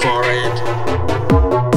for it.